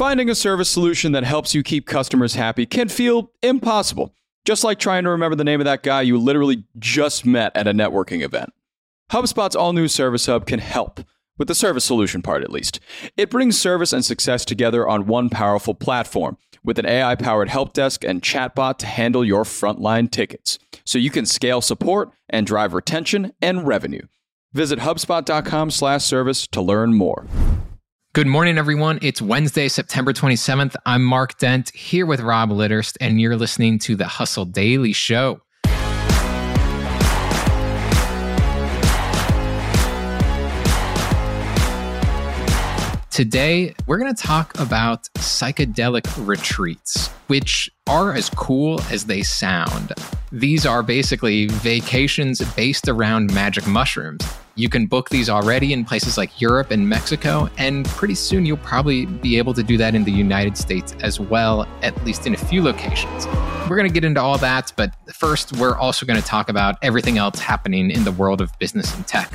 Finding a service solution that helps you keep customers happy can feel impossible, just like trying to remember the name of that guy you literally just met at a networking event. HubSpot's all new Service Hub can help, with the service solution part at least. It brings service and success together on one powerful platform with an AI powered help desk and chatbot to handle your frontline tickets, so you can scale support and drive retention and revenue. Visit HubSpot.com/service to learn more. Good morning, everyone. It's Wednesday, September 27th. I'm Mark Dent here with Rob Litterst, and you're listening to the Hustle Daily Show. Today, we're going to talk about psychedelic retreats, which are as cool as they sound. These are basically vacations based around magic mushrooms. You can book these already in places like Europe and Mexico, and pretty soon you'll probably be able to do that in the United States as well, at least in a few locations. We're going to get into all that, but first, we're also going to talk about everything else happening in the world of business and tech.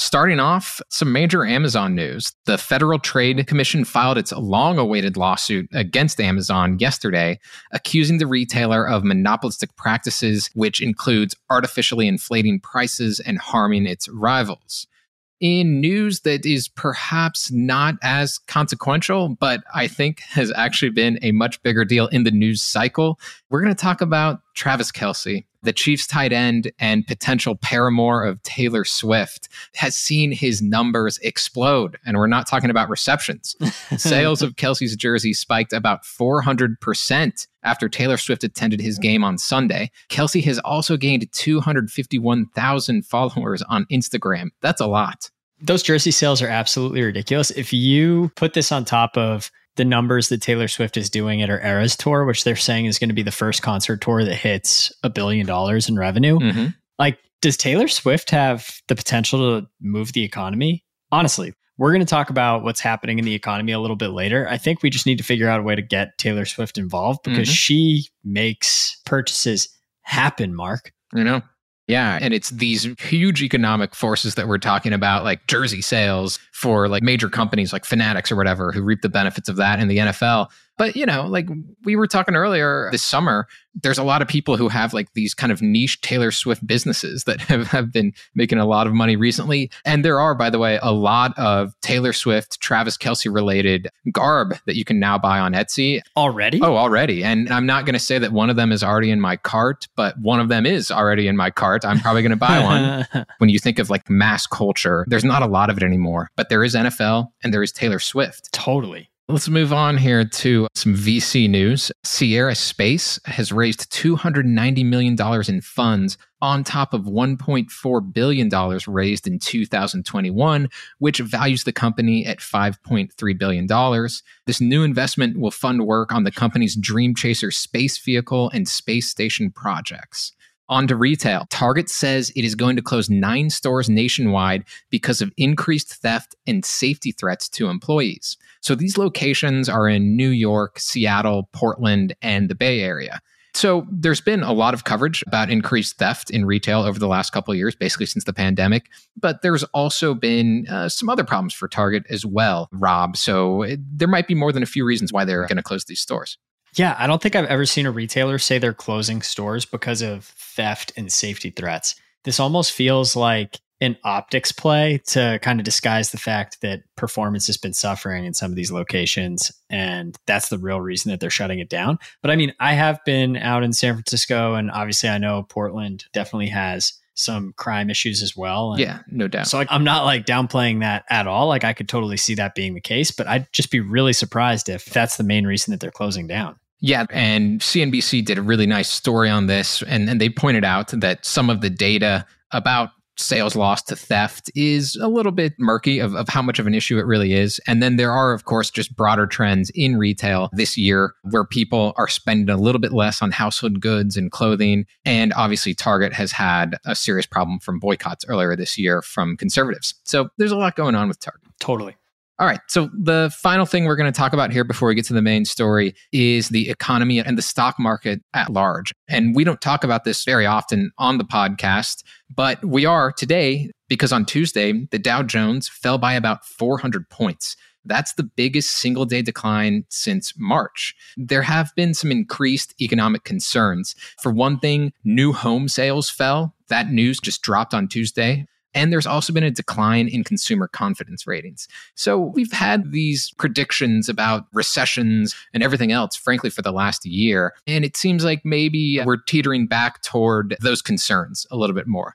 Starting off, some major Amazon news. The Federal Trade Commission filed its long awaited lawsuit against Amazon yesterday, accusing the retailer of monopolistic practices, which includes artificially inflating prices and harming its rivals. In news that is perhaps not as consequential, but I think has actually been a much bigger deal in the news cycle, we're going to talk about Travis Kelce, the Chiefs tight end and potential paramour of Taylor Swift, has seen his numbers explode. And we're not talking about receptions. Sales of Kelce's jersey spiked about 400% after Taylor Swift attended his game on Sunday. Kelce has also gained 251,000 followers on Instagram. That's a lot. Those jersey sales are absolutely ridiculous. If you put this on top of the numbers that Taylor Swift is doing at her Eras tour, which they're saying is going to be the first concert tour that hits a billion dollars in revenue. Mm-hmm. Like, does Taylor Swift have the potential to move the economy? Honestly, we're going to talk about what's happening in the economy a little bit later. I think we just need to figure out a way to get Taylor Swift involved because mm-hmm. she makes purchases happen, Mark. You know, yeah. And it's these huge economic forces that we're talking about, like jersey sales for like major companies like Fanatics or whatever, who reap the benefits of that in the NFL. But, you know, like we were talking earlier this summer, there's a lot of people who have like these kind of niche Taylor Swift businesses that have, have been making a lot of money recently. And there are, by the way, a lot of Taylor Swift, Travis Kelce related garb that you can now buy on Etsy. Already? Oh, already. And I'm not going to say that one of them is already in my cart, but one of them is already in my cart. I'm probably going to buy one. when you think of like mass culture, there's not a lot of it anymore, but there is NFL and there is Taylor Swift. Totally. Let's move on here to some VC news. Sierra Space has raised $290 million in funds on top of $1.4 billion raised in 2021, which values the company at $5.3 billion. This new investment will fund work on the company's Dream Chaser space vehicle and space station projects. On to retail. Target says it is going to close nine stores nationwide because of increased theft and safety threats to employees. So these locations are in New York, Seattle, Portland, and the Bay Area. So there's been a lot of coverage about increased theft in retail over the last couple of years, basically since the pandemic. But there's also been uh, some other problems for Target as well, Rob. So it, there might be more than a few reasons why they're going to close these stores. Yeah, I don't think I've ever seen a retailer say they're closing stores because of theft and safety threats. This almost feels like an optics play to kind of disguise the fact that performance has been suffering in some of these locations. And that's the real reason that they're shutting it down. But I mean, I have been out in San Francisco, and obviously, I know Portland definitely has some crime issues as well. And yeah, no doubt. So like, I'm not like downplaying that at all. Like I could totally see that being the case, but I'd just be really surprised if that's the main reason that they're closing down. Yeah, and CNBC did a really nice story on this, and, and they pointed out that some of the data about sales loss to theft is a little bit murky of, of how much of an issue it really is. And then there are, of course, just broader trends in retail this year where people are spending a little bit less on household goods and clothing. And obviously, Target has had a serious problem from boycotts earlier this year from conservatives. So there's a lot going on with Target. Totally. All right. So the final thing we're going to talk about here before we get to the main story is the economy and the stock market at large. And we don't talk about this very often on the podcast, but we are today because on Tuesday, the Dow Jones fell by about 400 points. That's the biggest single day decline since March. There have been some increased economic concerns. For one thing, new home sales fell. That news just dropped on Tuesday. And there's also been a decline in consumer confidence ratings. So we've had these predictions about recessions and everything else, frankly, for the last year. And it seems like maybe we're teetering back toward those concerns a little bit more.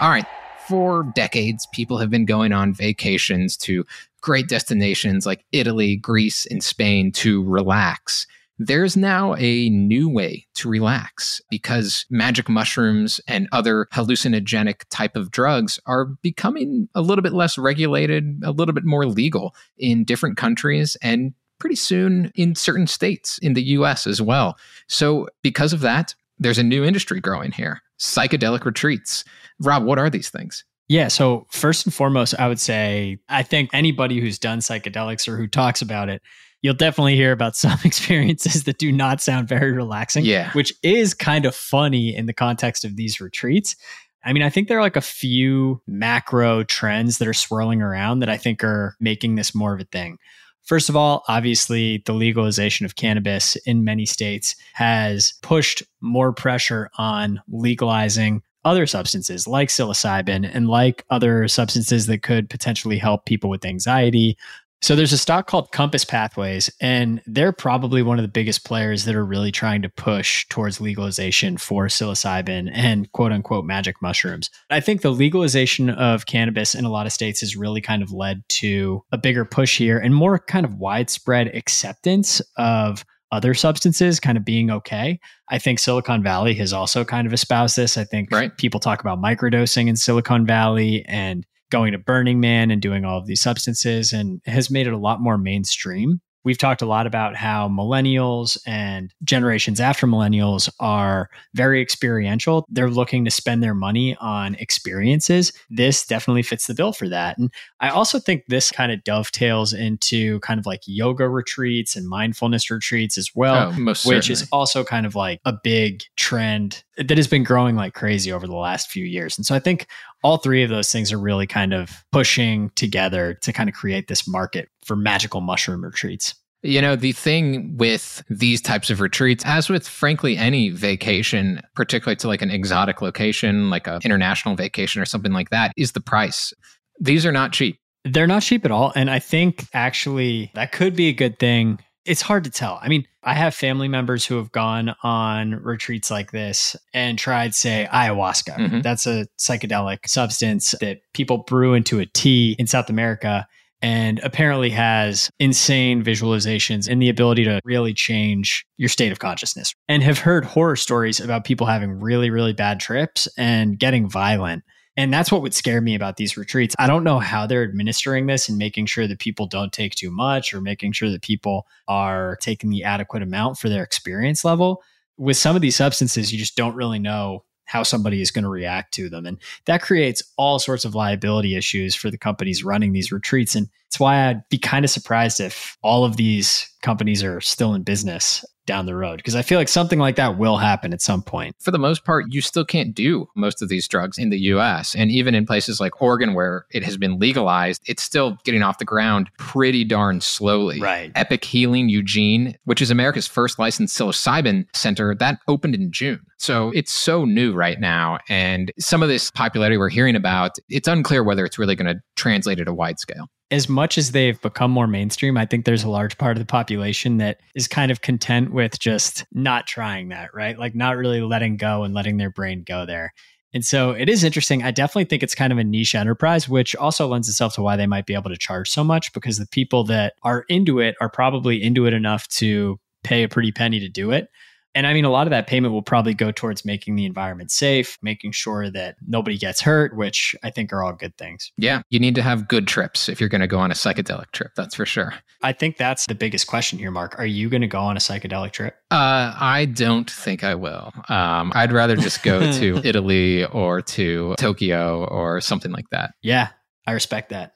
All right. For decades, people have been going on vacations to great destinations like Italy, Greece, and Spain to relax there's now a new way to relax because magic mushrooms and other hallucinogenic type of drugs are becoming a little bit less regulated, a little bit more legal in different countries and pretty soon in certain states in the US as well. So, because of that, there's a new industry growing here psychedelic retreats. Rob, what are these things? Yeah. So, first and foremost, I would say I think anybody who's done psychedelics or who talks about it you'll definitely hear about some experiences that do not sound very relaxing. Yeah. Which is kind of funny in the context of these retreats. I mean, I think there are like a few macro trends that are swirling around that I think are making this more of a thing. First of all, obviously, the legalization of cannabis in many states has pushed more pressure on legalizing other substances like psilocybin and like other substances that could potentially help people with anxiety, so there's a stock called Compass Pathways, and they're probably one of the biggest players that are really trying to push towards legalization for psilocybin and quote unquote magic mushrooms. I think the legalization of cannabis in a lot of states has really kind of led to a bigger push here and more kind of widespread acceptance of other substances kind of being okay. I think Silicon Valley has also kind of espoused this. I think right. people talk about microdosing in Silicon Valley and going to Burning Man and doing all of these substances and has made it a lot more mainstream. We've talked a lot about how millennials and generations after millennials are very experiential. They're looking to spend their money on experiences. This definitely fits the bill for that. And I also think this kind of dovetails into kind of like yoga retreats and mindfulness retreats as well, oh, which certainly. is also kind of like a big trend that has been growing like crazy over the last few years. And so I think all three of those things are really kind of pushing together to kind of create this market for magical mushroom retreats. You know, the thing with these types of retreats, as with frankly any vacation, particularly to like an exotic location, like an international vacation or something like that, is the price. These are not cheap. They're not cheap at all. And I think actually that could be a good thing it's hard to tell. I mean, I have family members who have gone on retreats like this and tried, say, ayahuasca. Mm-hmm. That's a psychedelic substance that people brew into a tea in South America and apparently has insane visualizations and the ability to really change your state of consciousness. And have heard horror stories about people having really, really bad trips and getting violent. And that's what would scare me about these retreats. I don't know how they're administering this and making sure that people don't take too much or making sure that people are taking the adequate amount for their experience level. With some of these substances, you just don't really know how somebody is going to react to them. And that creates all sorts of liability issues for the companies running these retreats. And it's why I'd be kind of surprised if all of these companies are still in business down the road because I feel like something like that will happen at some point. For the most part, you still can't do most of these drugs in the US. And even in places like Oregon, where it has been legalized, it's still getting off the ground pretty darn slowly. Right. Epic Healing Eugene, which is America's first licensed psilocybin center, that opened in June. So it's so new right now. And some of this popularity we're hearing about, it's unclear whether it's really going to translate at a wide scale as much as they've become more mainstream, I think there's a large part of the population that is kind of content with just not trying that, right? Like not really letting go and letting their brain go there. And so it is interesting. I definitely think it's kind of a niche enterprise, which also lends itself to why they might be able to charge so much because the people that are into it are probably into it enough to pay a pretty penny to do it. And I mean, a lot of that payment will probably go towards making the environment safe, making sure that nobody gets hurt, which I think are all good things. Yeah, you need to have good trips if you're going to go on a psychedelic trip. That's for sure. I think that's the biggest question here, Mark. Are you going to go on a psychedelic trip? Uh, I don't think I will. Um, I'd rather just go to Italy or to Tokyo or something like that. Yeah, I respect that.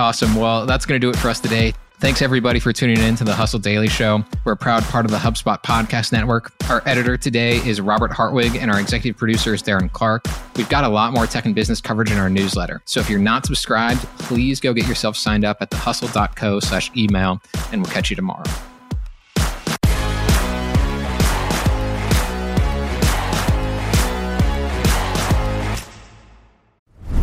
Awesome. Well, that's going to do it for us today. Thanks everybody for tuning in to the Hustle Daily Show. We're a proud part of the HubSpot Podcast Network. Our editor today is Robert Hartwig, and our executive producer is Darren Clarke. We've got a lot more tech and business coverage in our newsletter. So if you're not subscribed, please go get yourself signed up at thehustle.co slash email, and we'll catch you tomorrow.